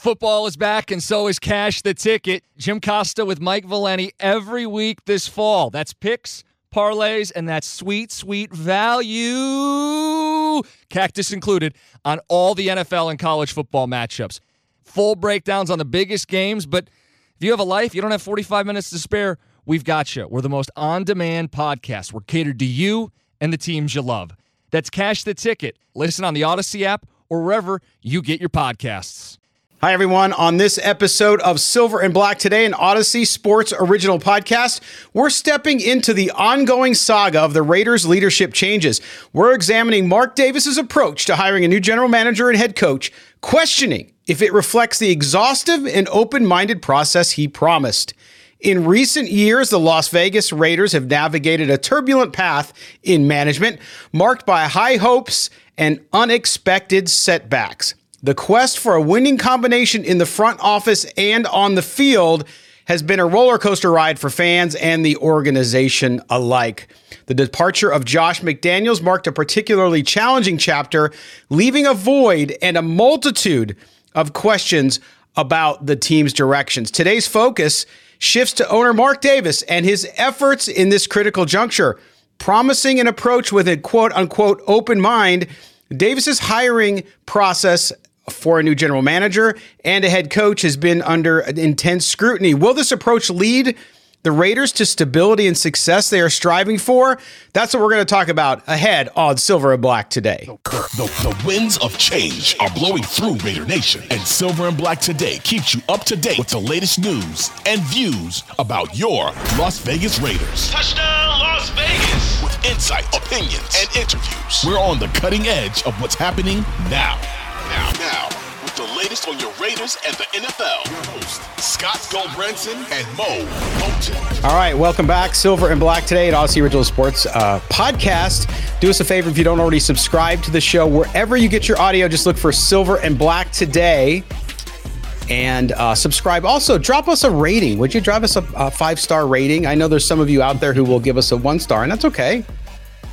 Football is back, and so is Cash the Ticket. Jim Costa with Mike Valenti every week this fall. That's picks, parlays, and that's sweet, sweet value, cactus included, on all the NFL and college football matchups. Full breakdowns on the biggest games, but if you have a life, you don't have 45 minutes to spare, we've got you. We're the most on demand podcast. We're catered to you and the teams you love. That's Cash the Ticket. Listen on the Audacy app or wherever you get your podcasts. Hi, everyone. On this episode of Silver and Black Today, an Audacy Sports original podcast, we're stepping into the ongoing saga of the Raiders' leadership changes. We're examining Mark Davis's approach to hiring a new general manager and head coach, questioning if it reflects the exhaustive and open minded process he promised. In recent years, the Las Vegas Raiders have navigated a turbulent path in management, marked by high hopes and unexpected setbacks. The quest for a winning combination in the front office and on the field has been a roller coaster ride for fans and the organization alike. The departure of Josh McDaniels marked a particularly challenging chapter, leaving a void and a multitude of questions about the team's directions. Today's focus shifts to owner Mark Davis and his efforts in this critical juncture. Promising an approach with a quote unquote open mind, Davis's hiring process for a new general manager and a head coach has been under intense scrutiny. Will this approach lead the Raiders to stability and success they are striving for? That's what we're going to talk about ahead on Silver and Black today. The, the, winds of change are blowing through Raider Nation, and Silver and Black today keeps you up to date with the latest news and views about your Las Vegas Raiders. Touchdown, Las Vegas! With insight, opinions, and interviews. We're on the cutting edge of what's happening now. Now, now, with the latest on your Raiders and the NFL, your host, Scott Gulbransen and Moe Moton. All right, welcome back. Silver and Black today at Audacy Original Sports uh, Podcast. Do us a favor if you don't already subscribe to the show, wherever you get your audio, just look for Silver and Black today and uh, subscribe. Also, drop us a rating. Would you drop us a, a five star rating? I know there's some of you out there who will give us a one star, and that's okay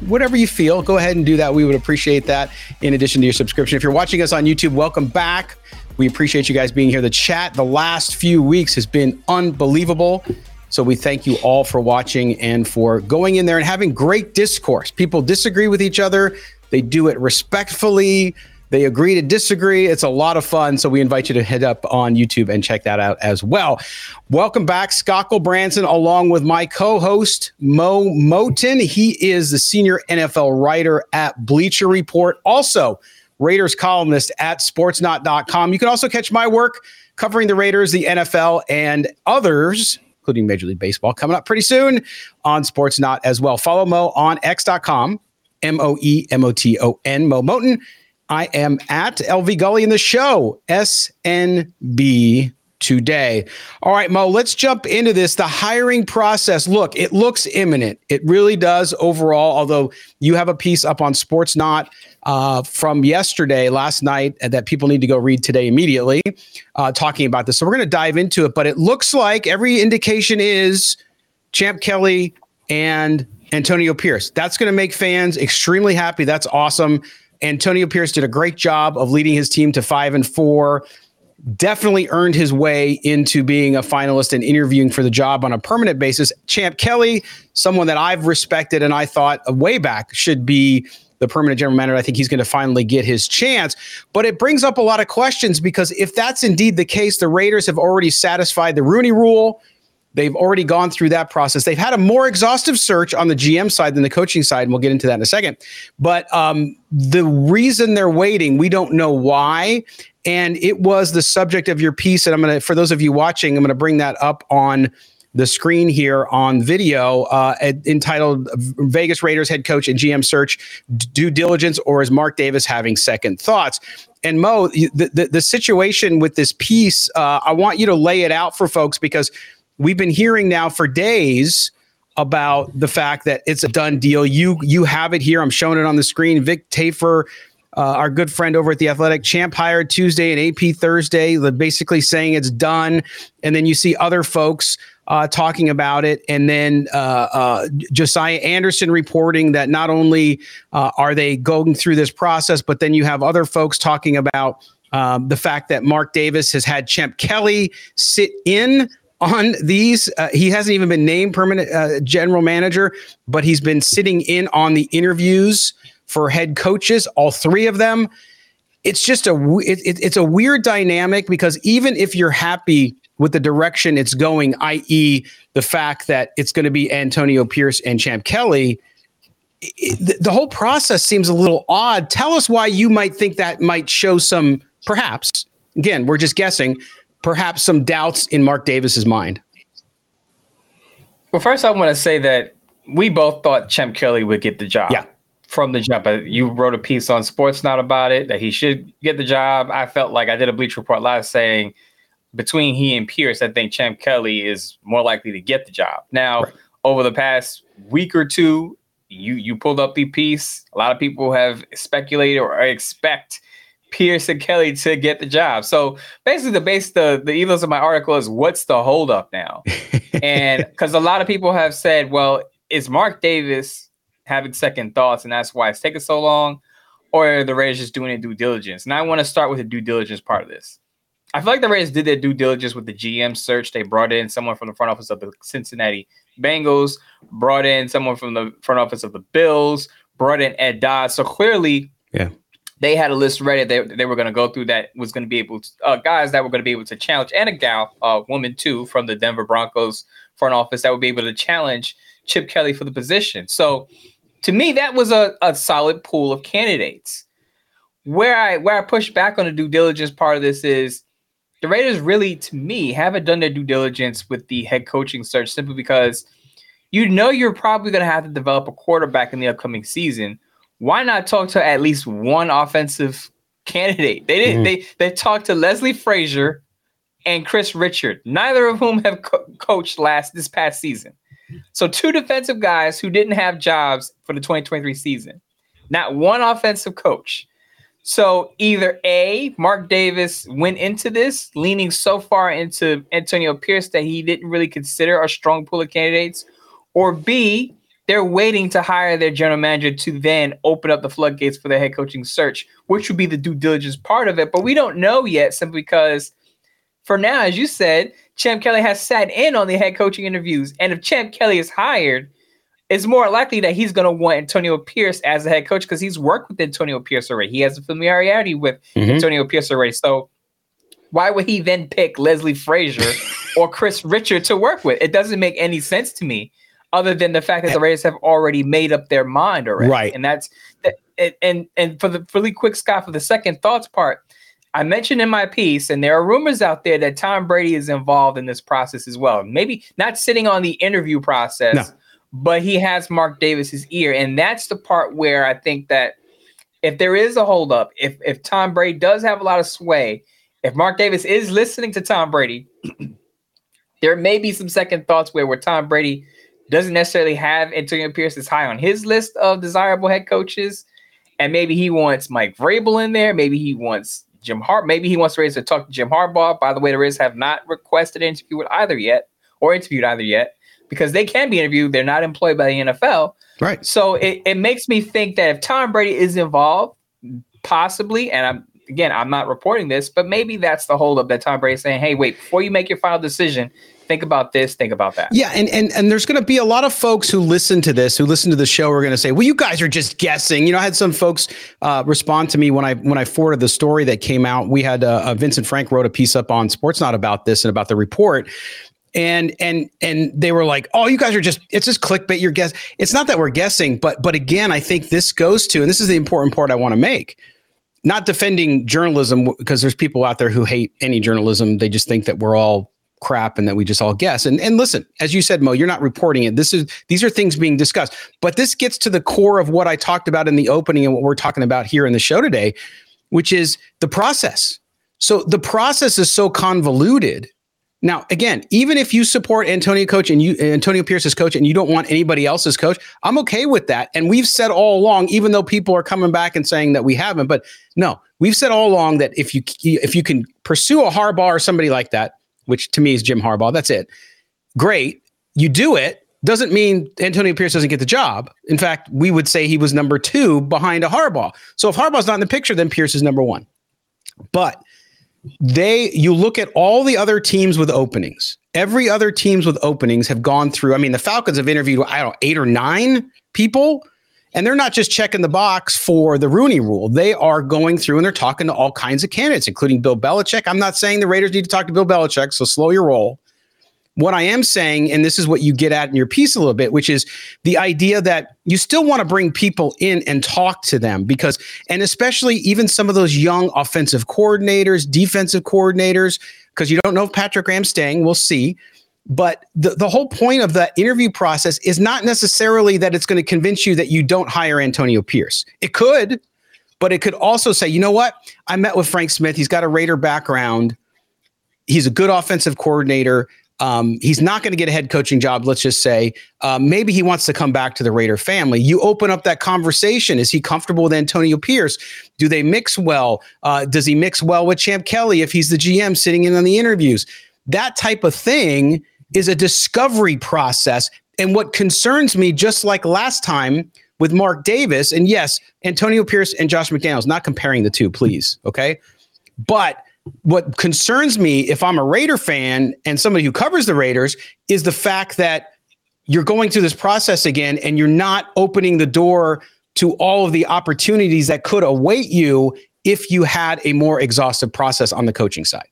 whatever you feel, go ahead and do that. We would appreciate that in addition to your subscription. If you're watching us on YouTube, welcome back. We appreciate you guys being here. The chat the last few weeks has been unbelievable. So we thank you all for watching and for going in there and having great discourse. People disagree with each other, they do it respectfully. They agree to disagree. It's a lot of fun. So we invite you to head up on YouTube and check that out as well. Welcome back, Scott Branson, along with my co host, Moe Moton. He is the senior NFL writer at Bleacher Report, also Raiders columnist at sportsnaut.com. You can also catch my work covering the Raiders, the NFL, and others including Major League Baseball, coming up pretty soon on Sportsnaut as well. Follow Mo on x.com, M O E M O T O N, Moe Moton. I am at LV Gully in the show, SNB today. All right, Mo, let's jump into this. The hiring process. Look, it looks imminent. It really does overall, although you have a piece up on Sportsnaut uh, from yesterday, last night, that people need to go read today immediately, uh, talking about this. So we're going to dive into it, but it looks like every indication is Champ Kelly and Antonio Pierce. That's going to make fans extremely happy. That's awesome. Antonio Pierce did a great job of leading his team to five and four. Definitely earned his way into being a finalist and interviewing for the job on a permanent basis. Champ Kelly, someone that I've respected and I thought way back should be the permanent general manager. I think he's going to finally get his chance. But it brings up a lot of questions because if that's indeed the case, the Raiders have already satisfied the Rooney rule. They've already gone through that process. They've had a more exhaustive search on the GM side than the coaching side, and we'll get into that in a second. But um, the reason they're waiting, we don't know why. And it was the subject of your piece. And I'm going to, for those of you watching, I'm going to bring that up on the screen here on video uh, entitled Vegas Raiders head coach and GM search due diligence, or is Mark Davis having second thoughts? And Mo, the, the, the situation with this piece, uh, I want you to lay it out for folks because we've been hearing now for days about the fact that it's a done deal. You you have it here. I'm showing it on the screen. Vic Tafur, uh, our good friend over at the Athletic, champ hired Tuesday and AP Thursday, basically saying it's done. And then you see other folks uh, talking about it, and then uh, uh Josina Anderson reporting that not only uh, are they going through this process, but then you have other folks talking about Um, the fact that Mark Davis has had Champ Kelly sit in on these. Uh, he hasn't even been named permanent uh, general manager, but he's been sitting in on the interviews for head coaches, all three of them. It's just a it, it, it's a weird dynamic because even if you're happy with the direction it's going, i.e., the fact that it's going to be Antonio Pierce and Champ Kelly, the whole process seems a little odd. Tell us why you might think that might show some, perhaps, again, we're just guessing, perhaps some doubts in Mark Davis's mind. Well, first, I want to say that we both thought Champ Kelly would get the job. Yeah. From the jump, uh, you wrote a piece on Sportsnaut about it that he should get the job. I felt like I did a Bleacher Report live saying between he and Pierce, I think Champ Kelly is more likely to get the job. Now, right. over the past week or two, you you pulled up the piece. A lot of people have speculated or expect Pierce and Kelly to get the job. So basically, the base the the ethos of my article is what's the holdup now? and because a lot of people have said, well, is Mark Davis having second thoughts, and that's why it's taking so long, or the Raiders just doing a due diligence? And I want to start with the due diligence part of this. I feel like the Raiders did their due diligence with the GM search. They brought in someone from the front office of the Cincinnati Bengals, brought in someone from the front office of the Bills, brought in Ed Dodds. So clearly, yeah, they had a list ready. They, they were going to go through that was going to be able to uh, guys that were going to be able to challenge and a gal, uh, woman too, from the Denver Broncos front office that would be able to challenge Chip Kelly for the position. So to me, that was a, a solid pool of candidates. Where I where I push back on the due diligence part of this is the Raiders really, to me, haven't done their due diligence with the head coaching search simply because you know you're probably going to have to develop a quarterback in the upcoming season why not talk to at least one offensive candidate? They didn't. Mm-hmm. They they talked to Leslie Frazier and Kris Richard, neither of whom have co- coached last this past season. So two defensive guys who didn't have jobs for the 2023 season. Not one offensive coach. So either A, Mark Davis went into this leaning so far into Antonio Pierce that he didn't really consider a strong pool of candidates, or B, they're waiting to hire their general manager to then open up the floodgates for the head coaching search, which would be the due diligence part of it. But we don't know yet simply because for now, as you said, Champ Kelly has sat in on the head coaching interviews. And if Champ Kelly is hired, it's more likely that he's going to want Antonio Pierce as the head coach because he's worked with Antonio Pierce already. He has a familiarity with mm-hmm. Antonio Pierce already. So why would he then pick Leslie Frazier or Kris Richard to work with? It doesn't make any sense to me other than the fact that the eh. Raiders have already made up their mind already. Right. And that's and and for the really quick Scott for the second thoughts part, I mentioned in my piece, and there are rumors out there that Tom Brady is involved in this process as well. Maybe not sitting on the interview process, no. but he has Mark Davis's ear. And that's the part where I think that if there is a holdup, if if Tom Brady does have a lot of sway, if Mark Davis is listening to Tom Brady, there may be some second thoughts where where Tom Brady doesn't necessarily have Antonio Pierce as high on his list of desirable head coaches. And maybe he wants Mike Vrabel in there. Maybe he wants Jim Hart. Maybe he wants the Rays to talk to Jim Harbaugh. By the way, the Rays have not requested an interview with either yet or interviewed either yet because they can be interviewed. They're not employed by the NFL. Right. So it, it makes me think that if Tom Brady is involved, possibly, and I'm again, I'm not reporting this, but maybe that's the holdup that Tom Brady's saying, hey, wait, before you make your final decision, think about this, think about that. Yeah, and and and there's going to be a lot of folks who listen to this, who listen to the show, are going to say, "Well, you guys are just guessing." You know, I had some folks uh, respond to me when I when I forwarded the story that came out. We had uh, uh, Vincent Frank wrote a piece up on Sportsnaut about this and about the report. And and and they were like, "Oh, you guys are just—it's just clickbait. You're guess. It's not that we're guessing, but but again, I think this goes to, and this is the important part I want to make not defending journalism because there's people out there who hate any journalism. They just think that we're all crap and that we just all guess. And and listen, as you said, Mo, you're not reporting it. This is these are things being discussed. But this gets to the core of what I talked about in the opening and what we're talking about here in the show today, which is the process. So the process is so convoluted. Now, again, even if you support Antonio coach and you Antonio Pierce's coach and you don't want anybody else's coach, I'm okay with that. And we've said all along, even though people are coming back and saying that we haven't, but no, we've said all along that if you if you can pursue a Harbaugh or somebody like that, which to me is Jim Harbaugh. That's it. Great. You do it. Doesn't mean Antonio Pierce doesn't get the job. In fact, we would say he was number two behind a Harbaugh. So if Harbaugh's not in the picture, then Pierce is number one. But they you look at all the other teams with openings. Every other teams with openings have gone through. I mean, the Falcons have interviewed I don't know, 8 or 9 people and they're not just checking the box for the Rooney rule. They are going through and they're talking to all kinds of candidates, including Bill Belichick. I'm not saying the Raiders need to talk to Bill Belichick, so slow your roll. What I am saying, and this is what you get at in your piece a little bit, which is the idea that you still want to bring people in and talk to them because, and especially even some of those young offensive coordinators, defensive coordinators, because you don't know if Patrick Graham's staying. We'll see. But the, the whole point of that interview process is not necessarily that it's going to convince you that you don't hire Antonio Pierce. It could, but it could also say, you know what? I met with Frank Smith. He's got a Raider background. He's a good offensive coordinator. Um, he's not going to get a head coaching job, let's just say. Uh, maybe he wants to come back to the Raider family. You open up that conversation. Is he comfortable with Antonio Pierce? Do they mix well? Uh, does he mix well with Champ Kelly if he's the GM sitting in on the interviews? That type of thing is a discovery process. And what concerns me, just like last time with Mark Davis, and yes, Antonio Pierce and Josh McDaniels, not comparing the two, please. Okay. But what concerns me if I'm a Raider fan and somebody who covers the Raiders is the fact that you're going through this process again and you're not opening the door to all of the opportunities that could await you if you had a more exhaustive process on the coaching side.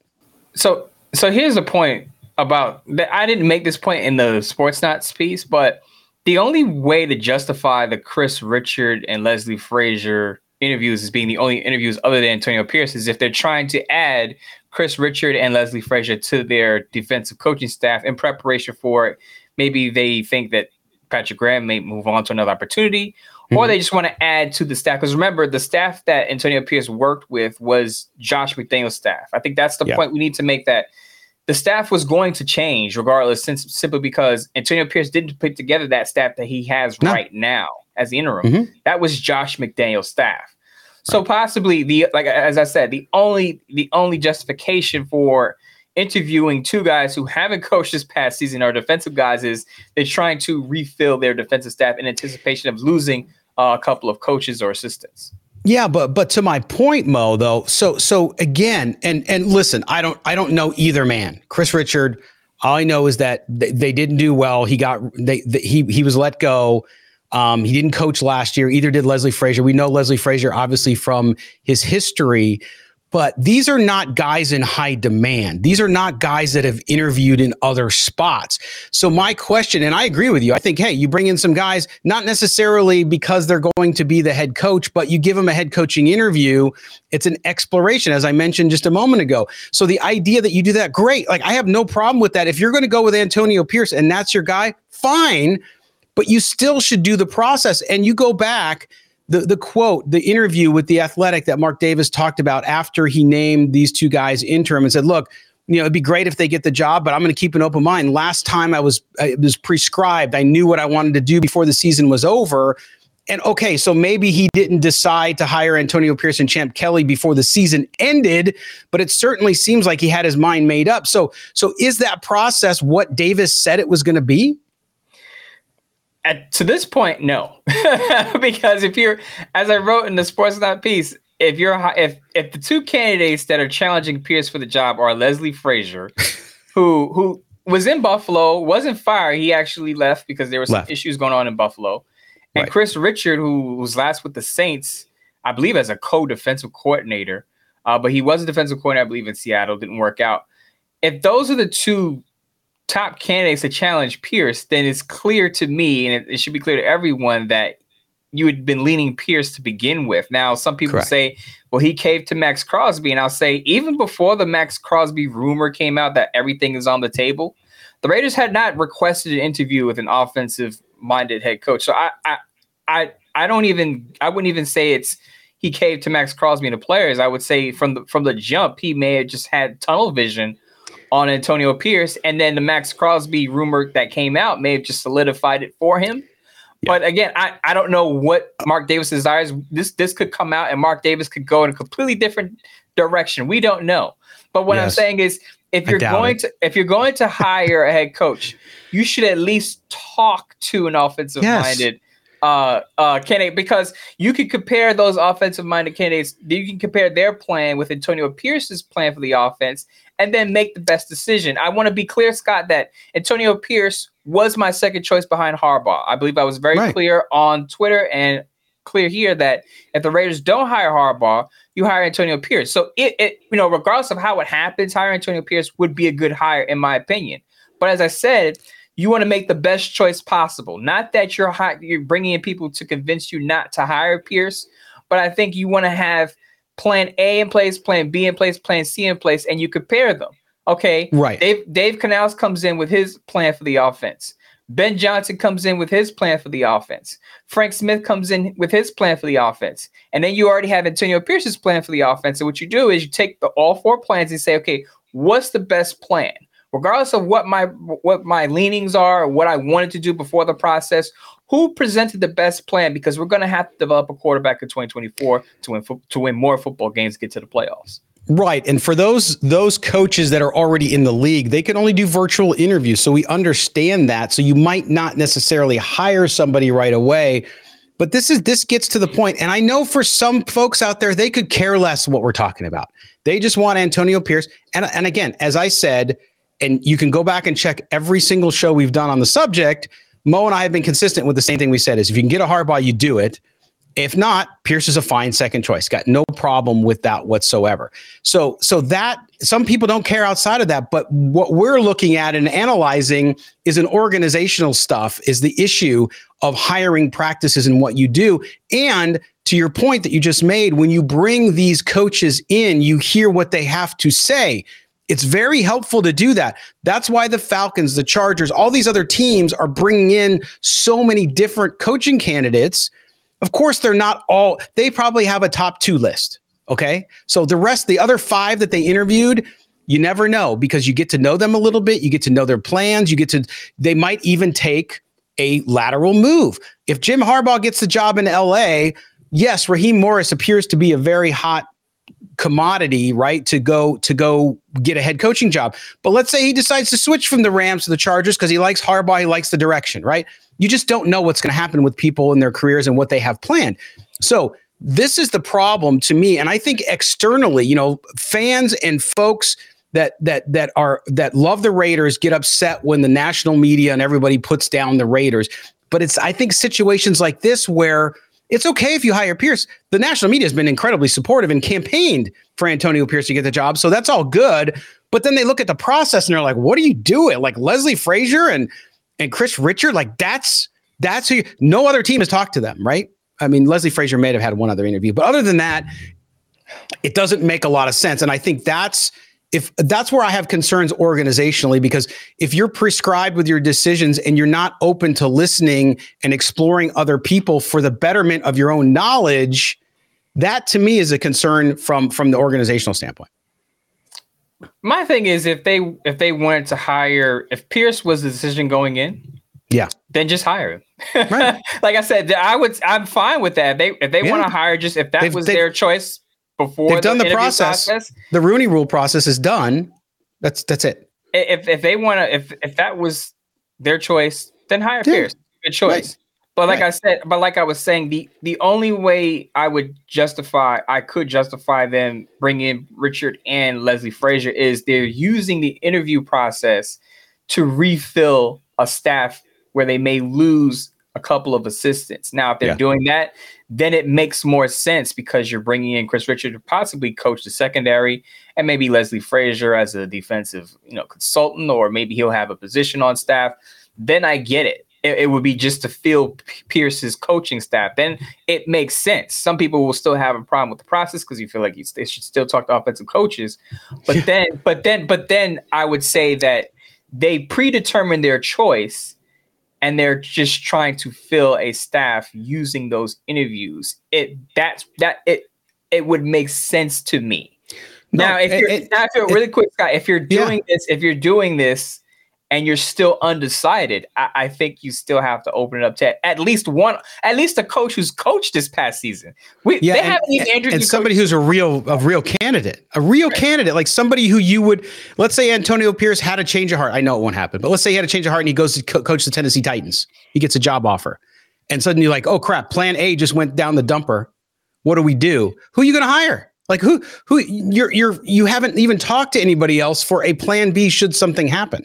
So so here's the point about that I didn't make this point in the Sportsnaut piece, but the only way to justify the Kris Richard and Leslie Frazier interviews as being the only interviews other than Antonio Pierce is if they're trying to add Kris Richard and Leslie Frazier to their defensive coaching staff in preparation for it. maybe they think that Patrick Graham may move on to another opportunity, mm-hmm. or they just want to add to the staff. Because remember, the staff that Antonio Pierce worked with was Josh McDaniel's staff. I think that's the yeah. point we need to make that the staff was going to change regardless, since simply because Antonio Pierce didn't put together that staff that he has no. right now as the interim. Mm-hmm. That was Josh McDaniel's staff. So right. possibly the like as I said, the only the only justification for interviewing two guys who haven't coached this past season are defensive guys is they're trying to refill their defensive staff in anticipation of losing uh, a couple of coaches or assistants. Yeah, but but to my point, Mo, though, so so again, and and listen, I don't I don't know either man. Kris Richard, all I know is that they, they didn't do well. He got they, he he was let go. Um, he didn't coach last year. Either did Leslie Frazier. We know Leslie Frazier obviously from his history but these are not guys in high demand. These are not guys that have interviewed in other spots. So my question, and I agree with you, I think, hey, you bring in some guys, not necessarily because they're going to be the head coach, but you give them a head coaching interview. It's an exploration, as I mentioned just a moment ago. So the idea that you do that, great. Like I have no problem with that. If you're going to go with Antonio Pierce and that's your guy, fine. But you still should do the process. And you go back – the the quote, the interview with the Athletic that Mark Davis talked about after he named these two guys interim and said, "Look, you know, it'd be great if they get the job, but I'm going to keep an open mind. Last time I was it was prescribed. I knew what I wanted to do before the season was over." And okay, so maybe he didn't decide to hire Antonio Pierce and Champ Kelly before the season ended, but it certainly seems like he had his mind made up. So, so is that process what Davis said it was going to be? At, to this point, no, because if you're, as I wrote in the Sports Not piece, if you're if if the two candidates that are challenging Pierce for the job are Leslie Frazier, who who was in Buffalo, wasn't fired, he actually left because there were some left. issues going on in Buffalo, and right. Kris Richard, who was last with the Saints, I believe as a co-defensive coordinator, uh, but he was a defensive coordinator, I believe, in Seattle, didn't work out. If those are the two top candidates to challenge Pierce, then it's clear to me, and it, it, should be clear to everyone that you had been leaning Pierce to begin with. Now, some people Correct. say, well, he caved to Maxx Crosby. And I'll say, even before the Maxx Crosby rumor came out that everything is on the table, the Raiders had not requested an interview with an offensive minded head coach. So I, I, I, I don't even, I wouldn't even say it's, he caved to Maxx Crosby and the players. I would say from the from the jump, he may have just had tunnel vision on Antonio Pierce, and then the Maxx Crosby rumor that came out may have just solidified it for him. Yeah. But again, I, I don't know what Mark Davis desires. This this could come out and Mark Davis could go in a completely different direction. We don't know. But what yes. I'm saying is if you're going it. to if you're going to hire a head coach, you should at least talk to an offensive minded yes. uh, uh, candidate because you can compare those offensive minded candidates. You can compare their plan with Antonio Pierce's plan for the offense and then make the best decision. I want to be clear, Scott, that Antonio Pierce was my second choice behind Harbaugh. I believe I was very right. clear on Twitter and clear here that if the Raiders don't hire Harbaugh, you hire Antonio Pierce. So it, it you know, regardless of how it happens, hiring Antonio Pierce would be a good hire in my opinion. But as I said, you want to make the best choice possible. Not that you're hi- you're bringing in people to convince you not to hire Pierce, but I think you want to have plan A in place, plan B in place, plan C in place, and you compare them. Okay, right. Dave Dave Canales comes in with his plan for the offense. Ben Johnson comes in with his plan for the offense. Frank Smith comes in with his plan for the offense. And then you already have Antonio Pierce's plan for the offense. And what you do is you take the, all four plans and say, okay, what's the best plan? Regardless of what my what my leanings are or what I wanted to do before the process, who presented the best plan? Because we're going to have to develop a quarterback in 2024 to win to win more football games, get to the playoffs. Right. And for those those coaches that are already in the league, they can only do virtual interviews. So we understand that. So you might not necessarily hire somebody right away. But this is this gets to the point, and I know for some folks out there, they could care less what we're talking about. They just want Antonio Pierce. And and again, as I said, and you can go back and check every single show we've done on the subject. Mo and I have been consistent with the same thing we said is if you can get a hard Harbaugh, you do it. If not, Pierce is a fine second choice. Got no problem with that whatsoever. So, so that some people don't care outside of that, but what we're looking at and analyzing is an organizational stuff, is the issue of hiring practices and what you do. And to your point that you just made, when you bring these coaches in, you hear what they have to say. It's very helpful to do that. That's why the Falcons, the Chargers, all these other teams are bringing in so many different coaching candidates. Of course, they're not all, they probably have a top two list. Okay. So the rest, the other five that they interviewed, you never know because you get to know them a little bit. You get to know their plans. You get to, they might even take a lateral move. If Jim Harbaugh gets the job in LA, yes, Raheem Morris appears to be a very hot commodity, right? To go to go get a head coaching job. But let's say he decides to switch from the Rams to the Chargers because he likes Harbaugh, he likes the direction, right? You just don't know what's going to happen with people in their careers and what they have planned. So this is the problem to me, and I think externally, you know, fans and folks that that that are that love the Raiders get upset when the national media and everybody puts down the Raiders. But it's I think situations like this where it's okay if you hire Pierce. The national media has been incredibly supportive and campaigned for Antonio Pierce to get the job. So that's all good. But then they look at the process and they're like, what are you doing? Like Leslie Frazier and and Kris Richard, like that's that's who you, no other team has talked to them, right? I mean, Leslie Frazier may have had one other interview, but other than that, it doesn't make a lot of sense. And I think that's if that's where I have concerns organizationally, because if you're prescribed with your decisions and you're not open to listening and exploring other people for the betterment of your own knowledge, that to me is a concern from from the organizational standpoint. My thing is if they if they wanted to hire if Pierce was the decision going in, yeah, then just hire him. Right. like I said, I would I'm fine with that. If they if they yeah. want to hire just if that they've, was their choice, before they've done the, the process. process. The Rooney Rule process is done. That's that's it. If if they want to, if if that was their choice, then hire yeah. Pierce. Good choice. Right. But like right. I said, but like I was saying, the the only way I would justify, I could justify them bringing in Richard and Leslie Frazier is they're using the interview process to refill a staff where they may lose a couple of assistants. Now, if they're yeah. doing that, then it makes more sense because you're bringing in Kris Richard to possibly coach the secondary, and maybe Leslie Frazier as a defensive, you know, consultant, or maybe he'll have a position on staff. Then I get it. It, it would be just to fill Pierce's coaching staff. Then it makes sense. Some people will still have a problem with the process because you feel like you, they should still talk to offensive coaches. But then, but then, but then I would say that they predetermine their choice and they're just trying to fill a staff using those interviews. It that's that it it would make sense to me. No, now, if it, you're it, now, if you're, really quick, Scott, if you're doing yeah. this, if you're doing this and you're still undecided, I, I, think you still have to open it up to at least one, at least a coach who's coached this past season. We, yeah, and, and, and somebody who's a real, a real candidate, a real right. candidate, like somebody who you would, let's say Antonio Pierce had a change of heart. I know it won't happen, but let's say he had a change of heart and he goes to co- coach the Tennessee Titans. He gets a job offer. and suddenly you're like, oh crap, plan A just went down the dumper. What do we do? Who are you going to hire? Like who who you're you're you haven't even talked to anybody else for a plan B should something happen.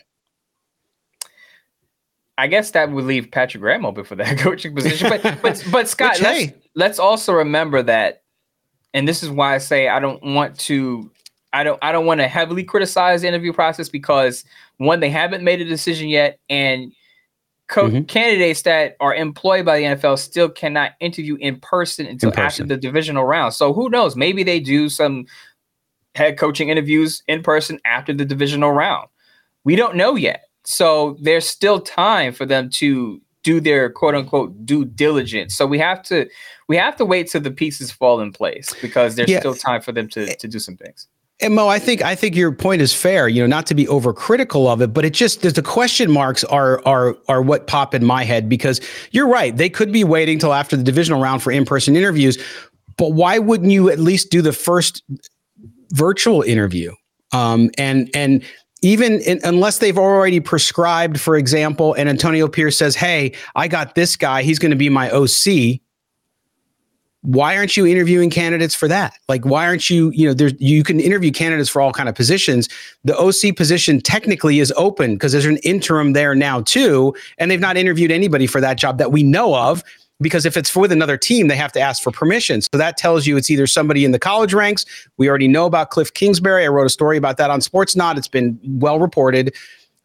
I guess that would leave Patrick Graham open for that coaching position. But but but Scott, Which, let's, hey. let's also remember that, and this is why I say I don't want to I don't I don't want to heavily criticize the interview process because one, they haven't made a decision yet, and co- mm-hmm. candidates that are employed by the NFL still cannot interview in person until in person. after the divisional round. So who knows? Maybe they do some head coaching interviews in person after the divisional round. We don't know yet. So there's still time for them to do their quote unquote due diligence. So we have to we have to wait till the pieces fall in place because there's yeah. still time for them to to do some things. And Mo, I think I think your point is fair. You know, not to be overcritical of it, but it just the question marks are are are what pop in my head because you're right. They could be waiting till after the divisional round for in person interviews, but why wouldn't you at least do the first virtual interview? Um, and and even in, unless they've already prescribed, for example, and Antonio Pierce says, "Hey, I got this guy. He's going to be my OC." why aren't you interviewing candidates for that like why aren't you you know there's you can interview candidates for all kind of positions the oc position technically is open because there's an interim there now too and they've not interviewed anybody for that job that we know of because if it's with another team they have to ask for permission so that tells you it's either somebody in the college ranks we already know about cliff kingsbury i wrote a story about that on sportsnaut it's been well reported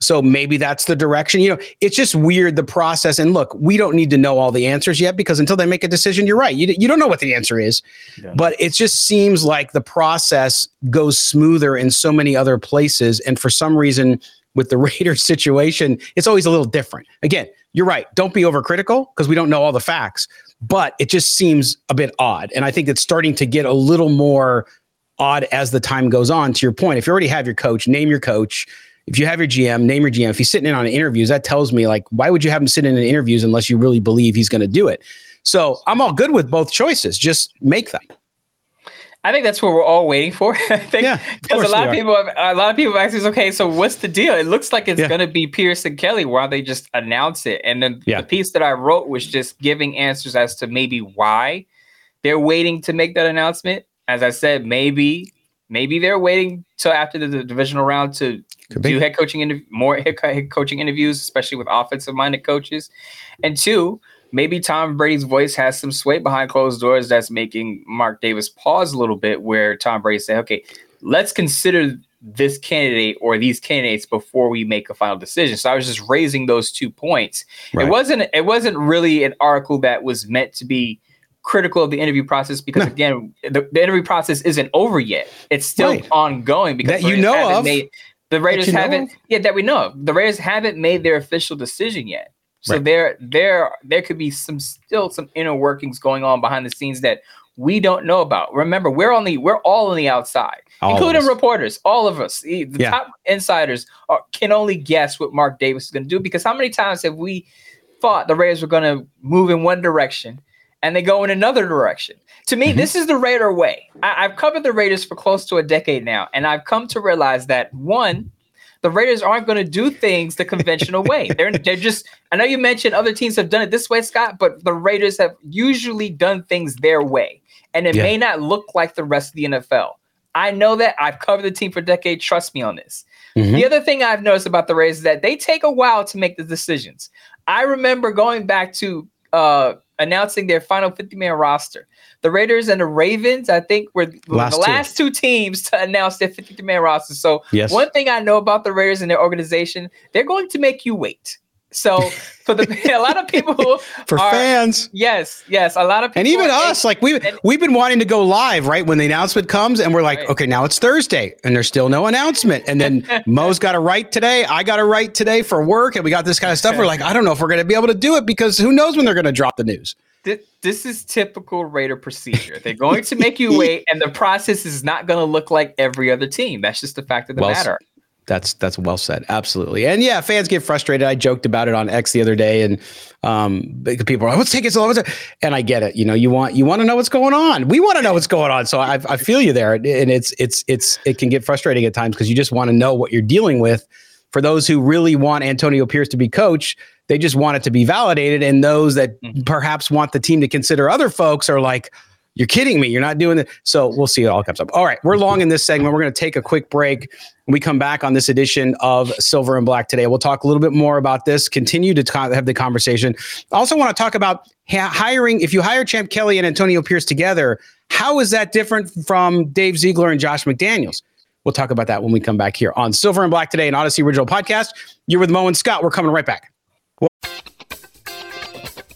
so maybe that's the direction. You know, it's just weird the process. And look, we don't need to know all the answers yet because until they make a decision, you're right. You, you don't know what the answer is. Yeah. But it just seems like the process goes smoother in so many other places. And for some reason, with the Raiders situation, it's always a little different. Again, you're right. Don't be overcritical because we don't know all the facts, but it just seems a bit odd. And I think it's starting to get a little more odd as the time goes on. To your point, if you already have your coach, name your coach if you have your GM, name your GM. If he's sitting in on interviews, that tells me like, why would you have him sit in interviews unless you really believe he's going to do it? So I'm all good with both choices. Just make them. I think that's what we're all waiting for. I think yeah, because a lot of people, have, a lot of people ask us, okay, so what's the deal? It looks like it's yeah. going to be Pierce and Kelly. Why they just announce it? And then yeah. the piece that I wrote was just giving answers as to maybe why they're waiting to make that announcement. As I said, maybe maybe they're waiting till after the, the divisional round to do head coaching interv- more head, head coaching interviews, especially with offensive minded coaches. And two, maybe Tom Brady's voice has some sway behind closed doors that's making Mark Davis pause a little bit, where Tom Brady said, okay, let's consider this candidate or these candidates before we make a final decision. So I was just raising those two points. Right. It wasn't it wasn't really an article that was meant to be critical of the interview process because no. again, the, the, interview process isn't over yet. It's still right. ongoing because that you know of. Made, the Raiders haven't yeah that we know of. The Raiders haven't made their official decision yet. So right. there there there could be some still some inner workings going on behind the scenes that we don't know about. Remember, we're only we're all on the outside, all including reporters. All of us, the yeah. top insiders, are, can only guess what Mark Davis is going to do. Because how many times have we thought the Raiders were going to move in one direction and they go in another direction. To me, mm-hmm. this is the Raider way. I, have covered the Raiders for close to a decade now, and I've come to realize that one, the Raiders aren't going to do things the conventional way. They're they're just. I know you mentioned other teams have done it this way, Scott, but the Raiders have usually done things their way, and it yeah. may not look like the rest of the NFL. I know that I've covered the team for decades. Trust me on this. Mm-hmm. The other thing I've noticed about the Raiders is that they take a while to make the decisions. I remember going back to uh, announcing their final 50 man roster. The Raiders and the Ravens, I think, were last the last two. two teams to announce their 50 man roster. So, yes. one thing I know about the Raiders and their organization, they're going to make you wait. So for the a lot of people for are, fans, yes, yes, a lot of people, and even us, like we we've, we've been wanting to go live right when the announcement comes, and we're like, right. okay, now it's Thursday, and there's still no announcement, and then Mo's got to write today, I got to write today for work, and we got this kind of stuff. We're like, I don't know if we're going to be able to do it because who knows when they're going to drop the news. This is typical Raider procedure. They're going to make you wait, and the process is not going to look like every other team. That's just the fact of the well, matter. That's that's well said. Absolutely. And yeah, fans get frustrated. I joked about it on X the other day, and um, people are like, "What's taking so long?" And I get it. You know, you want you want to know what's going on. We want to know what's going on. So I, I feel you there, and it's it's it's it can get frustrating at times because you just want to know what you're dealing with. For those who really want Antonio Pierce to be coach, They just want it to be validated. And those that Mhm. perhaps want the team to consider other folks are like, you're kidding me. You're not doing it. So we'll see. It all comes up. All right. We're long in this segment. We're going to take a quick break. When we come back on this edition of Silver and Black today, we'll talk a little bit more about this, continue to co- have the conversation. I also want to talk about ha- hiring. If you hire Champ Kelly and Antonio Pierce together, how is that different from Dave Ziegler and Josh McDaniels? We'll talk about that when we come back here on Silver and Black today, an Audacy original podcast. You're with Mo and Scott. We're coming right back.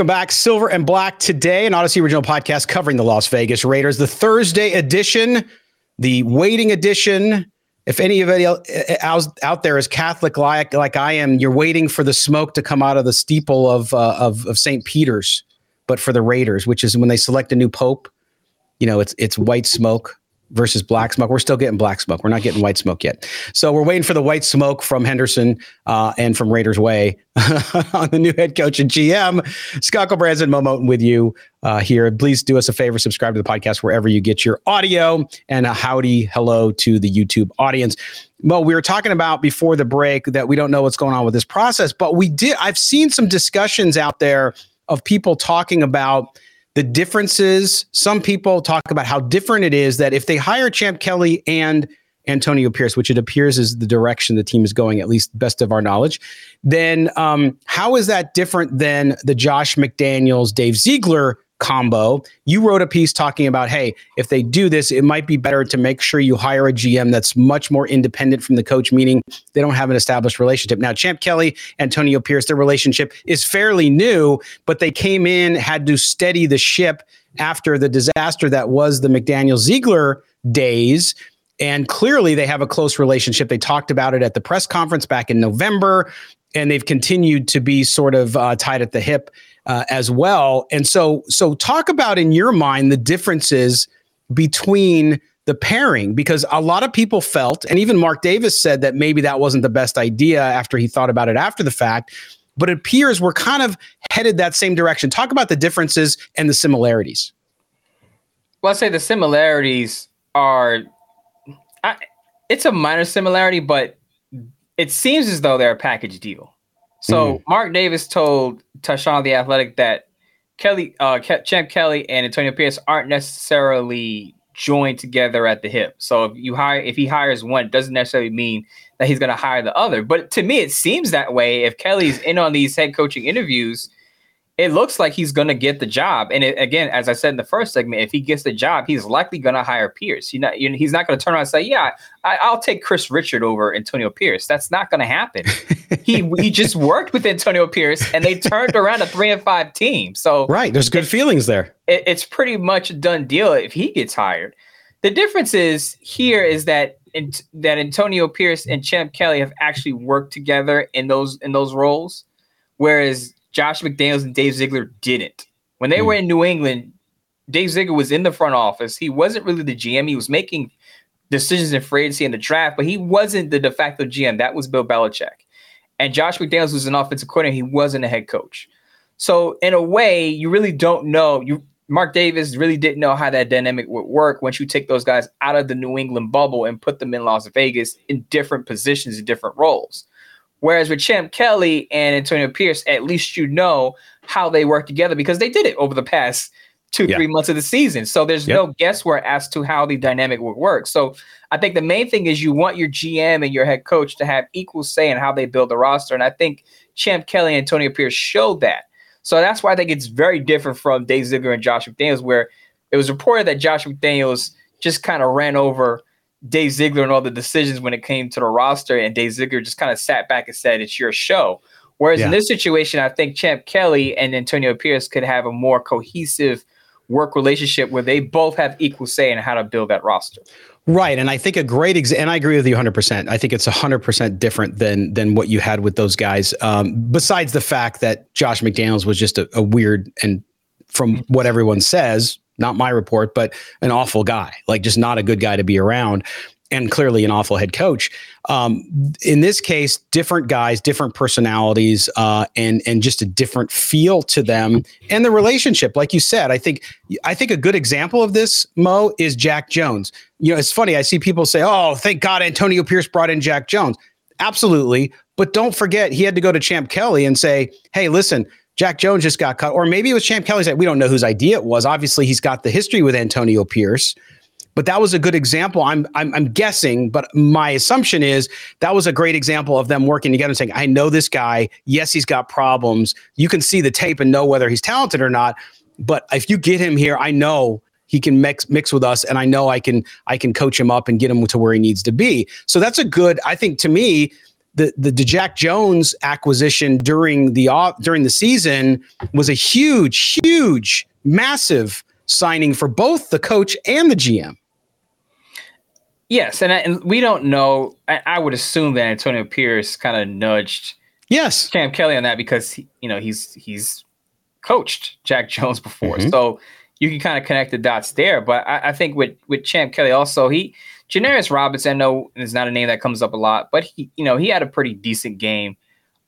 Welcome back, Silver and Black today, an Audacy original podcast covering the Las Vegas Raiders, the Thursday edition, the waiting edition. If anybody else out there is Catholic like like I am, you're waiting for the smoke to come out of the steeple of uh, of, of St. Peter's, but for the Raiders, which is when they select a new pope. You know, it's it's white smoke versus black smoke. We're still getting black smoke. We're not getting white smoke yet. So we're waiting for the white smoke from Henderson uh, and from Raiders Way on the new head coach and GM, Scott Branson, Moe Moton with you uh, here. Please do us a favor, subscribe to the podcast wherever you get your audio, and a howdy hello to the YouTube audience. Mo, we were talking about before the break that we don't know what's going on with this process, but we did. I've seen some discussions out there of people talking about the differences. Some people talk about how different it is that if they hire Champ Kelly and Antonio Pierce, which it appears is the direction the team is going, at least best of our knowledge, then um, how is that different than the Josh McDaniels, Dave Ziegler combo? You wrote a piece talking about, hey, if they do this, it might be better to make sure you hire a GM that's much more independent from the coach, meaning they don't have an established relationship. Now, Champ Kelly, Antonio Pierce, their relationship is fairly new, but they came in, had to steady the ship after the disaster that was the McDaniel Ziegler days. And clearly, they have a close relationship. They talked about it at the press conference back in November, and they've continued to be sort of uh, tied at the hip uh, as well. And so, so talk about in your mind the differences between the pairing, because a lot of people felt, and even Mark Davis said that maybe that wasn't the best idea after he thought about it after the fact. But it appears we're kind of headed that same direction. Talk about the differences and the similarities. Well, I'd say the similarities are, I, it's a minor similarity, but it seems as though they're a package deal. So Mm. Mark Davis told Tashan the Athletic that Kelly, uh, Ke- Champ Kelly and Antonio Pierce aren't necessarily joined together at the hip. So if you hire, if he hires one, it doesn't necessarily mean that he's going to hire the other. But to me, it seems that way. If Kelly's in on these head coaching interviews, it looks like he's going to get the job. And it, again, as I said in the first segment, if he gets the job, he's likely going to hire Pierce. He's not, you know, he's not going to turn around and say, "Yeah, I, I'll take Kris Richard over Antonio Pierce." That's not going to happen. he he just worked with Antonio Pierce, and they turned around a three and five team. So Right. There's good feelings there. it, it's pretty much a done deal if he gets hired. The difference is here is that in, that Antonio Pierce and Champ Kelly have actually worked together in those in those roles, whereas Josh McDaniels and Dave Ziegler didn't. When they hmm. were in New England, Dave Ziegler was in the front office. He wasn't really the GM. He was making decisions in free agency and the draft, but he wasn't the de facto GM. That was Bill Belichick. And Josh McDaniels was an offensive coordinator. He wasn't a head coach. So in a way, you really don't know. You Mark Davis really didn't know how that dynamic would work once you take those guys out of the New England bubble and put them in Las Vegas in different positions and different roles. Whereas with Champ Kelly and Antonio Pierce, at least you know how they work together because they did it over the past two, Yeah. three months of the season. So there's Yep. no guesswork as to how the dynamic would work. So I think the main thing is you want your GM and your head coach to have equal say in how they build the roster. And I think Champ Kelly and Antonio Pierce showed that. So that's why I think it's very different from Dave Ziegler and Josh McDaniels, where it was reported that Josh McDaniels just kind of ran over Dave Ziegler and all the decisions when it came to the roster, and Dave Ziegler just kind of sat back and said, "It's your show." Whereas yeah. in this situation, I think Champ Kelly and Antonio Pierce could have a more cohesive work relationship where they both have equal say in how to build that roster. Right, and I think a great example, and I agree with you 100%. I think it's 100% different than than what you had with those guys. Um, besides the fact that Josh McDaniels was just a, a weird and from what everyone says, not my report, but an awful guy, like just not a good guy to be around and clearly an awful head coach. Um, in this case, different guys, different personalities, uh, and and just a different feel to them, and the relationship. Like you said, I think I think a good example of this, Moe, is Jack Jones. You know, it's funny. I see people say, "Oh, thank God Antonio Pierce brought in Jack Jones." Absolutely, but don't forget he had to go to Champ Kelly and say, "Hey, listen." Jack Jones just got cut, or maybe it was Champ Kelly's. We don't know whose idea it was. Obviously, he's got the history with Antonio Pierce but that was a good example. I'm, I'm I'm guessing, but my assumption is that was a great example of them working together and saying, "I know this guy. Yes, he's got problems. You can see the tape and know whether he's talented or not. But if you get him here, I know he can mix mix with us, and I know I can I can coach him up and get him to where he needs to be. So that's a good. I think to me, the the, the Jack Jones acquisition during the off during the season was a huge, huge, massive signing for both the coach and the GM. Yes, and, I, and we don't know. I, I, would assume that Antonio Pierce kind of nudged yes Champ Kelly on that because he, you know he's he's coached Jack Jones before, mm-hmm. so you can kind of connect the dots there. But I, I, think with with Champ Kelly also he Janarius Robinson I know is not a name that comes up a lot, but he you know he had a pretty decent game,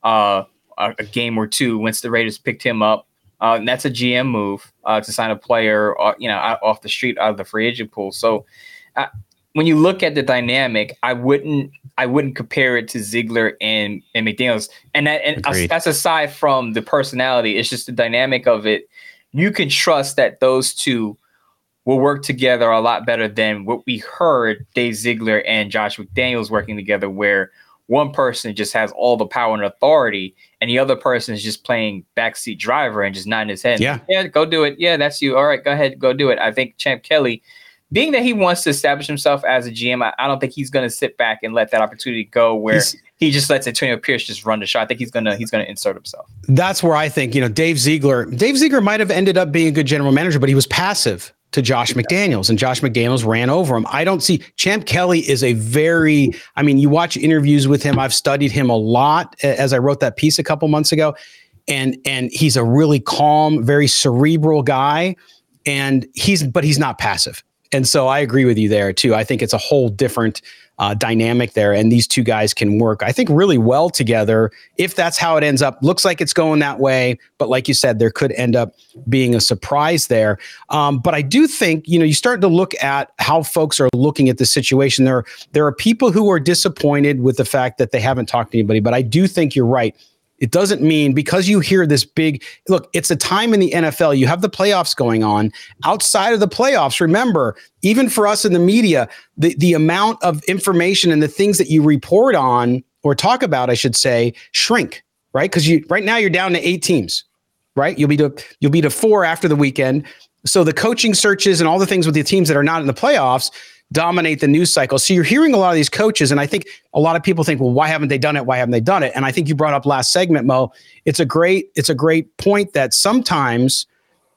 uh, a, a game or two once the Raiders picked him up. Uh, and that's a GM move uh, to sign a player, uh, you know, off the street out of the free agent pool. So uh, when you look at the dynamic, I wouldn't I wouldn't compare it to Ziegler and, and McDaniels. And that and that's aside from the personality, it's just the dynamic of it. You can trust that those two will work together a lot better than what we heard Dave Ziegler and Josh McDaniels working together, where one person just has all the power and authority, and the other person is just playing backseat driver and just nodding his head. Yeah, yeah, go do it. Yeah, that's you. All right, go ahead, go do it. I think Champ Kelly being that he wants to establish himself as a GM, I, I don't think he's going to sit back and let that opportunity go where he's, he just lets Antonio Pierce just run the show. I think he's gonna he's gonna insert himself. That's where I think you know Dave Ziegler. Dave Ziegler might have ended up being a good general manager, but he was passive to Josh McDaniels, and Josh McDaniels ran over him. I don't see Champ Kelly is a very. I mean, you watch interviews with him. I've studied him a lot as I wrote that piece a couple months ago, and and he's a really calm, very cerebral guy, and he's but he's not passive and so I agree with you there too. I think it's a whole different uh, dynamic there, and these two guys can work, I think, really well together. If that's how it ends up, looks like it's going that way. But like you said, there could end up being a surprise there. Um, but I do think you know you start to look at how folks are looking at the situation. There, there are people who are disappointed with the fact that they haven't talked to anybody. But I do think you're right it doesn't mean because you hear this big look, it's a time in the NFL. You have the playoffs going on. Outside of the playoffs, remember, even for us in the media, the, the amount of information and the things that you report on or talk about, I should say, shrink, right? Because you right now you're down to eight teams, right? You'll be to you'll be to four after the weekend. So the coaching searches and all the things with the teams that are not in the playoffs, dominate the news cycle. So you're hearing a lot of these coaches, and I think a lot of people think, well, why haven't they done it? Why haven't they done it? And I think you brought up last segment, Moe. It's a great, it's a great point that sometimes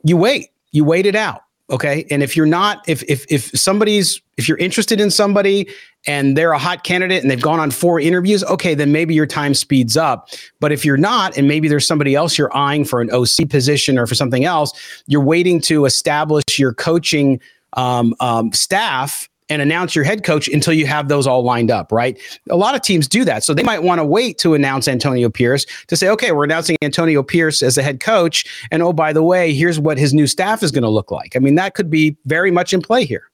you wait, you wait it out. Okay. And if you're not, if if if somebody's if you're interested in somebody and they're a hot candidate and they've gone on four interviews, okay, then maybe your time speeds up. But if you're not, and maybe there's somebody else you're eyeing for an OC position or for something else, you're waiting to establish your coaching um, um, staff and announce your head coach until you have those all lined up, right? A lot of teams do that. So they might want to wait to announce Antonio Pierce to say, okay, we're announcing Antonio Pierce as the head coach. And oh, by the way, here's what his new staff is going to look like. I mean, that could be very much in play here.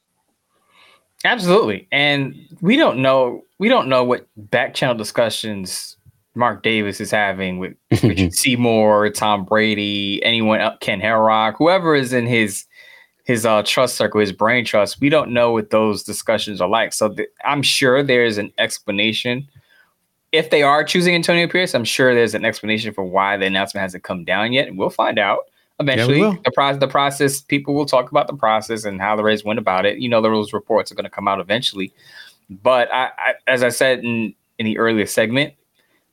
Absolutely. And we don't know, we don't know what back channel discussions Mark Davis is having with Richard Seymour, Tom Brady, anyone, uh, Ken Herock, whoever is in his his uh, trust circle, his brain trust. We don't know what those discussions are like. So th- I'm sure there's an explanation if they are choosing Antonio Pierce, I'm sure there's an explanation for why the announcement hasn't come down yet, and we'll find out eventually. Yeah, the process, the process, people will talk about the process and how the Rays went about it. You know, those reports are going to come out eventually. But I, I, as I said in in the earlier segment,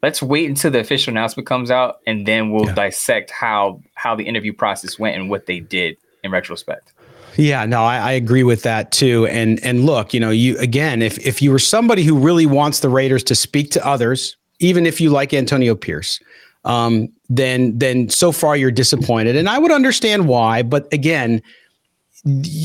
let's wait until the official announcement comes out, and then we'll Yeah. dissect how how the interview process went and what they did in retrospect. Yeah, no, I, I agree with that too. And and look, you know, you again, if if you were somebody who really wants the Raiders to speak to others, even if you like Antonio Pierce, um, then then so far you're disappointed, and I would understand why. But again,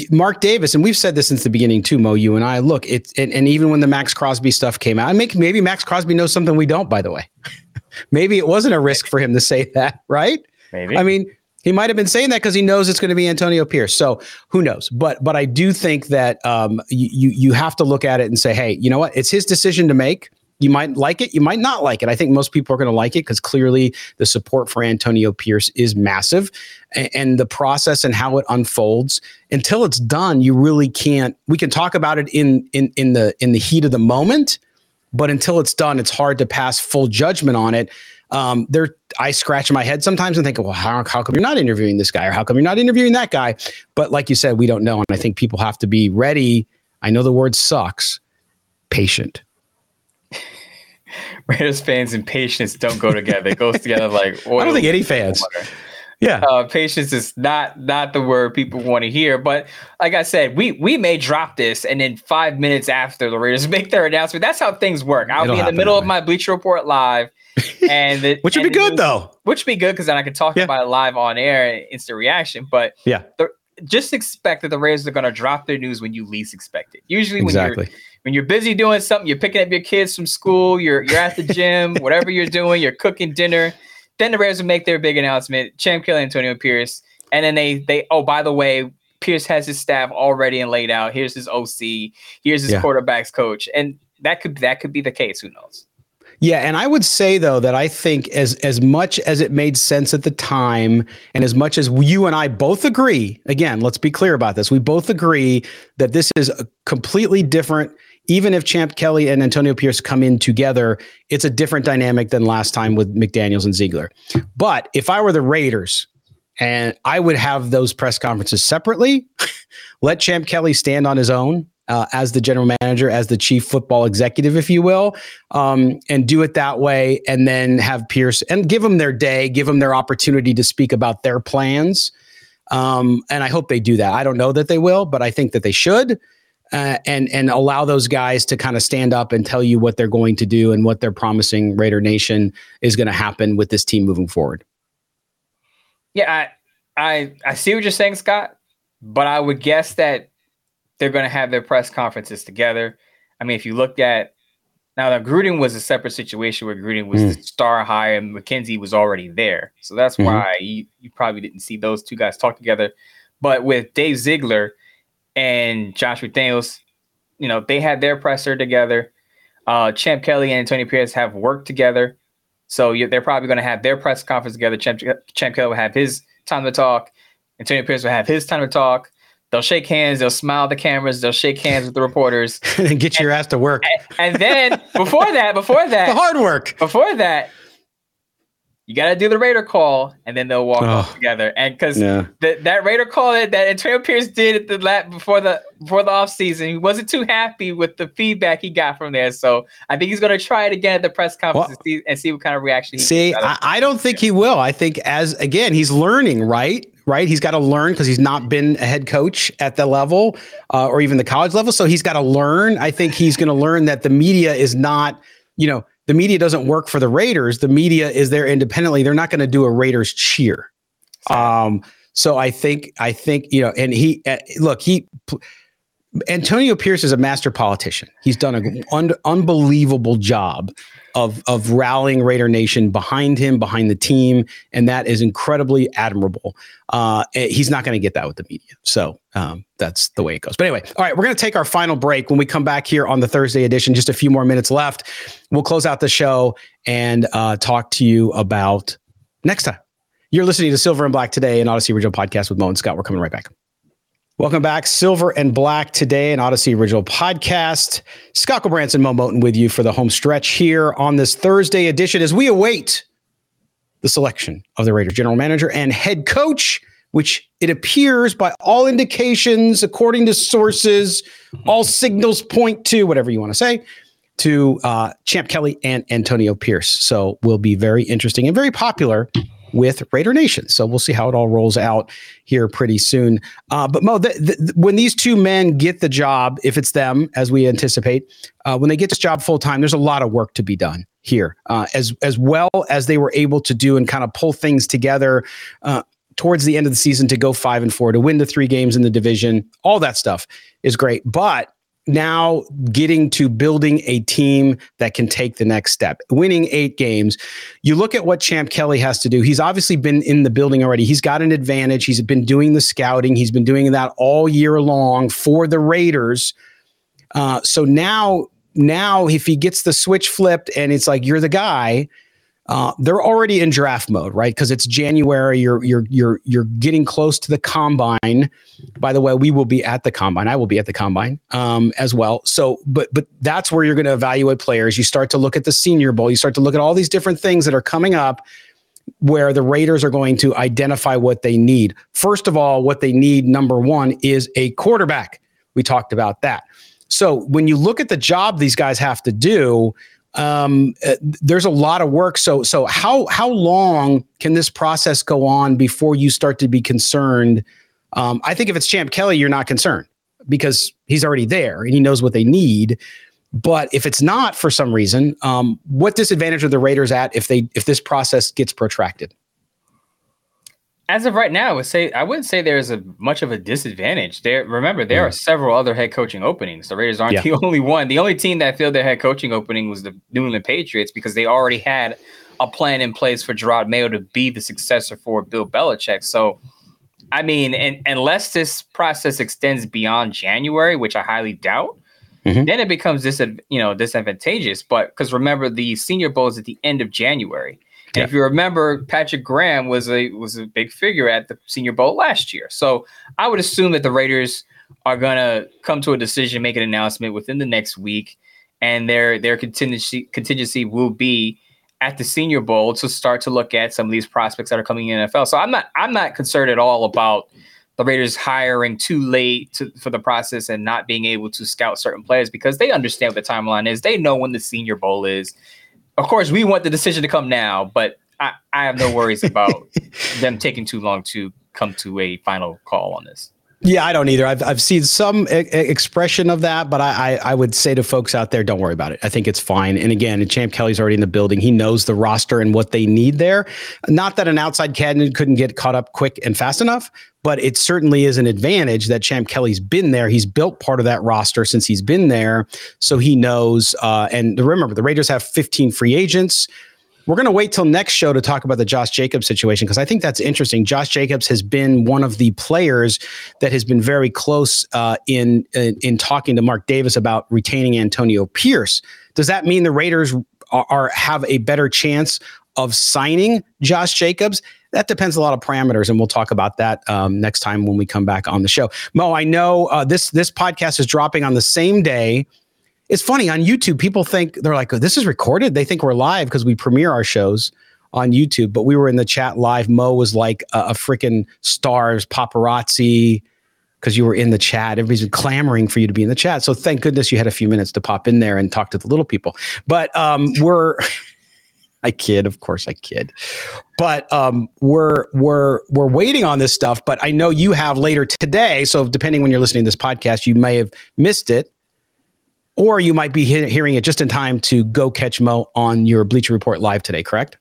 Mark Davis, and we've said this since the beginning too, Moe. You and I look, it's and, and even when the Maxx Crosby stuff came out, I make maybe Maxx Crosby knows something we don't. By the way, maybe it wasn't a risk for him to say that, right? Maybe. I mean, he might have been saying that because he knows it's going to be Antonio Pierce. So who knows? But but I do think that um, you you have to look at it and say, hey, you know what? It's his decision to make. You might like it, you might not like it. I think most people are going to like it because clearly the support for Antonio Pierce is massive, and, and the process and how it unfolds until it's done, you really can't. We can talk about it in in in the in the heat of the moment, but until it's done, it's hard to pass full judgment on it. Um, there, I scratch my head sometimes and think, well, how, how come you're not interviewing this guy, or how come you're not interviewing that guy? But like you said, we don't know, and I think people have to be ready. I know the word sucks, patient. Raiders fans and patience don't go together. It goes together like oil. I don't think any fans. water. Yeah, Uh, patience is not not the word people want to hear. But like I said, we we may drop this, and then five minutes after the Raiders make their announcement, that's how things work. I'll It'll be in the middle of my Bleacher Report live, and the, which would and be good news- though. Which would be good because then I could talk Yeah. about it live on air, instant reaction. But Yeah, the, just expect that the Raiders are going to drop their news when you least expect it. Usually, when exactly. you're when you're busy doing something, you're picking up your kids from school, you're you're at the gym, whatever you're doing, you're cooking dinner. Then the Raiders will make their big announcement: Champ Kelly, Antonio Pierce, and then they they oh by the way, Pierce has his staff already and laid out. Here's his OC. Here's his Yeah. quarterbacks coach, and that could that could be the case. Who knows? Yeah, and I would say though that I think as as much as it made sense at the time, and as much as you and I both agree, again, let's be clear about this. We both agree that this is a completely different. Even if Champ Kelly and Antonio Pierce come in together, it's a different dynamic than last time with McDaniels and Ziegler. But if I were the Raiders, and I would have those press conferences separately, let Champ Kelly stand on his own uh, as the general manager, as the chief football executive, if you will, um, and do it that way, and then have Pierce and give them their day, give them their opportunity to speak about their plans. Um, and I hope they do that. I don't know that they will, but I think that they should. Uh, and and allow those guys to kind of stand up and tell you what they're going to do and what they're promising Raider Nation is going to happen with this team moving forward. Yeah, I, I I see what you're saying, Scott, but I would guess that they're going to have their press conferences together. I mean, if you looked at now, the Gruden was a separate situation where Gruden was the star hire and McKenzie was already there, so that's Mhm. why you, you probably didn't see those two guys talk together. But with Dave Ziegler and Josh McDaniels, you know, they had their presser together. Uh, Champ Kelly and Antonio Pierce have worked together. So you, they're probably going to have their press conference together. Champ, Champ Kelly will have his time to talk. Antonio Pierce will have his time to talk. They'll shake hands. They'll smile at the cameras. They'll shake hands with the reporters. and get your ass to work. And then before that, before that, The hard work. before that, you got to do the Raider call, and then they'll walk off Oh. together. And because Yeah. that that Raider call that, that Antonio Pierce did at the lap before the before the offseason, he wasn't too happy with the feedback he got from there. So I think he's going to try it again at the press conference Well- and, see, and see what kind of reaction. He See, I, I don't think he will. I think as again, he's learning, right? Right. He's got to learn because he's not been a head coach at the level uh, or even the college level. So he's got to learn. I think he's going to learn that the media is not, you know, the media doesn't work for the Raiders. The media is there independently. They're not going to do a Raiders cheer. Um, so I think, I think, you know, and he, uh, look, he, Antonio Pierce is a master politician. He's done an un- unbelievable job of of rallying Raider Nation behind him, behind the team, and that is incredibly admirable. Uh, eh, he's not going to get that with the media, so um, that's the way it goes. But anyway, all right, we're going to take our final break. When we come back here on the Thursday edition, just a few more minutes left, we'll close out the show and uh, talk to you about next time. You're listening to Silver and Black today, an Audacy Original podcast with Moe and Scott. We're coming right back. Welcome back, Silver and Black today, an Audacy original podcast. Scott Gulbransen, Moe Moton with you for the home stretch here on this Thursday edition as we await the selection of the Raiders general manager and head coach, which it appears by all indications, according to sources, all signals point to whatever you want to say, to uh, Champ Kelly and Antonio Pierce. So will be very interesting and very popular with Raider Nation. So we'll see how it all rolls out here pretty soon. Uh, but Moe, when these two men get the job, if it's them, as we anticipate, uh, when they get this job full time, there's a lot of work to be done here, uh, as as well as they were able to do and kind of pull things together. Uh, towards the end of the season to go five and four to win the three games in the division all that stuff is great but now getting to building a team that can take the next step, winning eight games. You look at what Champ Kelly has to do. He's obviously been in the building already. He's got an advantage. He's been doing the scouting. He's been doing that all year long for the Raiders. Uh, so now, now if he gets the switch flipped and it's like you're the guy, uh, they're already in draft mode, right? Because it's January. You're you're you're you're getting close to the combine. By the way, we will be at the combine. I will be at the combine um, as well. So, but but that's where you're going to evaluate players. You start to look at the Senior Bowl. You start to look at all these different things that are coming up, where the Raiders are going to identify what they need. First of all, what they need, number one, is a quarterback. We talked about that. So when you look at the job these guys have to do um, uh, there's a lot of work. So, so how how long can this process go on before you start to be concerned? Um, I think if it's Champ Kelly, you're not concerned because he's already there and he knows what they need. But if it's not for some reason, um, what disadvantage are the Raiders at if they if this process gets protracted? As of right now, I would say I wouldn't say there's a much of a disadvantage. There, remember, there mm. are several other head coaching openings. The Raiders aren't yeah. the only one. The only team that filled their head coaching opening was the New England Patriots because they already had a plan in place for Jerod Mayo to be the successor for Bill Belichick. So, I mean, and, unless this process extends beyond January, which I highly doubt, mm-hmm. then it becomes dis you know disadvantageous. But because remember, the Senior Bowl is at the end of January. Yeah. if you remember, Patrick Graham was a was a big figure at the Senior Bowl last year. So I would assume that the Raiders are gonna come to a decision, make an announcement within the next week, and their their contingency contingency will be at the Senior Bowl to start to look at some of these prospects that are coming in NFL. So I'm not I'm not concerned at all about the Raiders hiring too late to, for the process and not being able to scout certain players because they understand what the timeline is. They know when the Senior Bowl is of course, we want the decision to come now, but I, I have no worries about them taking too long to come to a final call on this. Yeah, I don't either. I've, I've seen some e- expression of that, but I, I, I would say to folks out there, don't worry about it. I think it's fine. And again, Champ Kelly's already in the building. He knows the roster and what they need there. Not that an outside candidate couldn't get caught up quick and fast enough, but it certainly is an advantage that Champ Kelly's been there. He's built part of that roster since he's been there, so he knows. Uh, and remember, the Raiders have 15 free agents. We're going to wait till next show to talk about the Josh Jacobs situation because I think that's interesting. Josh Jacobs has been one of the players that has been very close uh, in, in, in talking to Mark Davis about retaining Antonio Pierce. Does that mean the Raiders are, are have a better chance of signing Josh Jacobs? That depends a lot of parameters, and we'll talk about that um, next time when we come back on the show. Moe, I know uh, this this podcast is dropping on the same day it's funny on YouTube, people think they're like, oh, this is recorded. They think we're live because we premiere our shows on YouTube, but we were in the chat live. Moe was like a, a freaking stars paparazzi because you were in the chat. Everybody's been clamoring for you to be in the chat. So thank goodness you had a few minutes to pop in there and talk to the little people. But um, we're I kid, of course I kid. But um, we're we're we're waiting on this stuff. But I know you have later today. So depending when you're listening to this podcast, you may have missed it or you might be he- hearing it just in time to go catch Moe on your Bleacher Report live today, correct?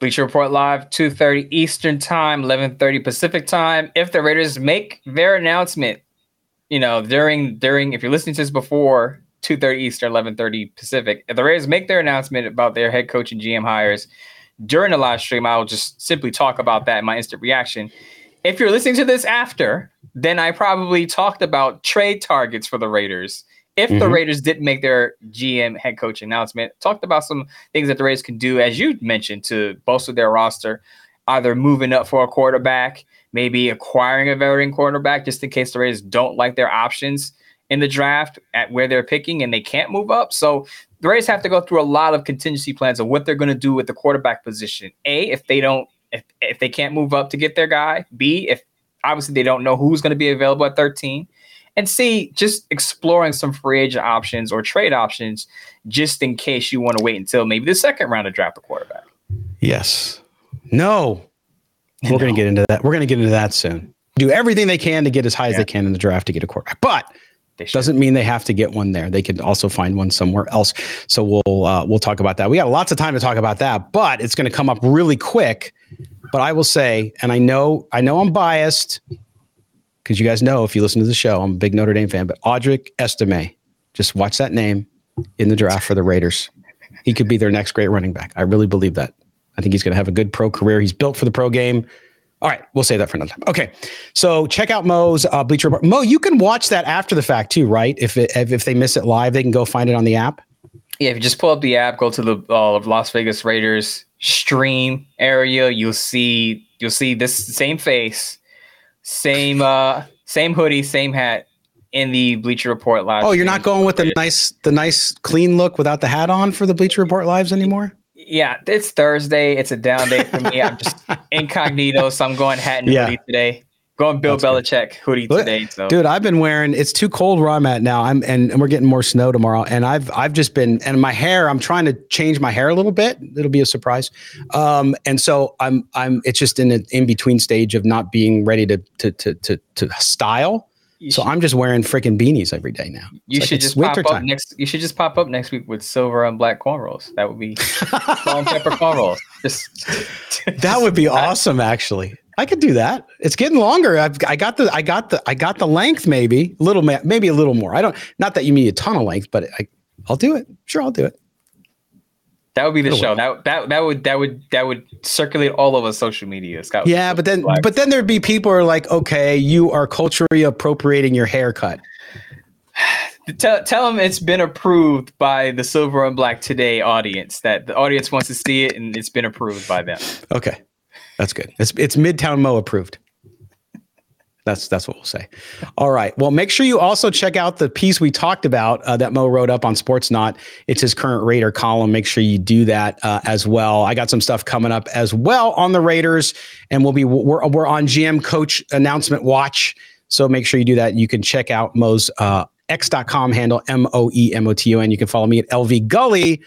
Bleacher Report live, 2.30 Eastern time, 11.30 Pacific time. If the Raiders make their announcement, you know, during, during if you're listening to this before 2.30 Eastern, 11.30 Pacific, if the Raiders make their announcement about their head coach and GM hires during the live stream, I'll just simply talk about that in my instant reaction. If you're listening to this after, then I probably talked about trade targets for the Raiders – if mm-hmm. the Raiders didn't make their GM head coach announcement, talked about some things that the Raiders can do, as you mentioned, to bolster their roster, either moving up for a quarterback, maybe acquiring a veteran quarterback just in case the Raiders don't like their options in the draft at where they're picking and they can't move up. So the Raiders have to go through a lot of contingency plans of what they're going to do with the quarterback position. A, if they don't, if, if they can't move up to get their guy. B, if obviously they don't know who's going to be available at 13. And C, just exploring some free agent options or trade options just in case you want to wait until maybe the second round to draft a quarterback. Yes. No. We're going to get into that. We're going to get into that soon. Do everything they can to get as high yeah. as they can in the draft to get a quarterback. But doesn't mean they have to get one there. They could also find one somewhere else. So we'll uh, we'll talk about that. We got lots of time to talk about that, but it's going to come up really quick. But I will say, and I know I know I'm biased because you guys know if you listen to the show, I'm a big Notre Dame fan. But Audric Estime, just watch that name in the draft for the Raiders. He could be their next great running back. I really believe that. I think he's going to have a good pro career. He's built for the pro game. All right, we'll save that for another time. Okay, so check out Moe's uh, Bleacher Report. Moe, you can watch that after the fact too, right? If it, if they miss it live, they can go find it on the app. Yeah, if you just pull up the app, go to the uh, Las Vegas Raiders stream area, you'll see you'll see this same face, same uh, same hoodie, same hat in the Bleacher Report live. Oh, you're not going with the nice the nice clean look without the hat on for the Bleacher Report lives anymore? Yeah, it's Thursday. It's a down day for me. I'm just incognito, so I'm going hat and yeah. hoodie today. Going Bill That's Belichick good. hoodie today. So. Dude, I've been wearing. It's too cold where I'm at now. I'm and, and we're getting more snow tomorrow. And I've I've just been and my hair. I'm trying to change my hair a little bit. It'll be a surprise. Um, and so I'm I'm. It's just in an in between stage of not being ready to to to to, to style. You so should, I'm just wearing freaking beanies every day now. It's you like should just pop up time. next. You should just pop up next week with silver and black cornrows. That would be salt and pepper cornrows. Just that would be awesome. Actually, I could do that. It's getting longer. I've, I got the I got the I got the length. Maybe a little maybe a little more. I don't. Not that you need a ton of length, but I, I'll do it. Sure, I'll do it. That would be the show. That that that would that would that would circulate all over social media. Scott. Yeah, but then but then there'd be people who are like, okay, you are culturally appropriating your haircut. tell tell them it's been approved by the Silver and Black Today audience. That the audience wants to see it, and it's been approved by them. Okay, that's good. It's it's Midtown Moe approved. That's that's what we'll say. All right. Well, make sure you also check out the piece we talked about uh, that Moe wrote up on Sportsnaut. It's his current Raider column. Make sure you do that uh, as well. I got some stuff coming up as well on the Raiders, and we'll be we're we're on GM Coach announcement watch. So make sure you do that. You can check out Moe's uh, x.com handle M O E M O T O N. You can follow me at LV Gully,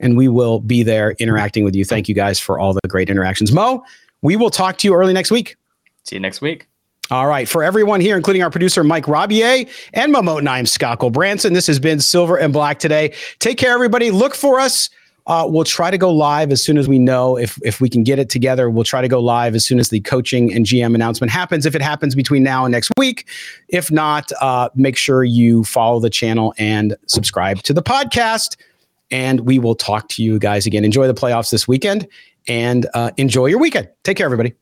and we will be there interacting with you. Thank you guys for all the great interactions. Moe, we will talk to you early next week. See you next week. All right. For everyone here, including our producer, Mike Robier and Moe Moton, I'm Scott Gulbransen. This has been Silver and Black today. Take care, everybody. Look for us. Uh, we'll try to go live as soon as we know if if we can get it together. We'll try to go live as soon as the coaching and GM announcement happens. If it happens between now and next week, if not, uh, make sure you follow the channel and subscribe to the podcast. And we will talk to you guys again. Enjoy the playoffs this weekend and uh, enjoy your weekend. Take care, everybody.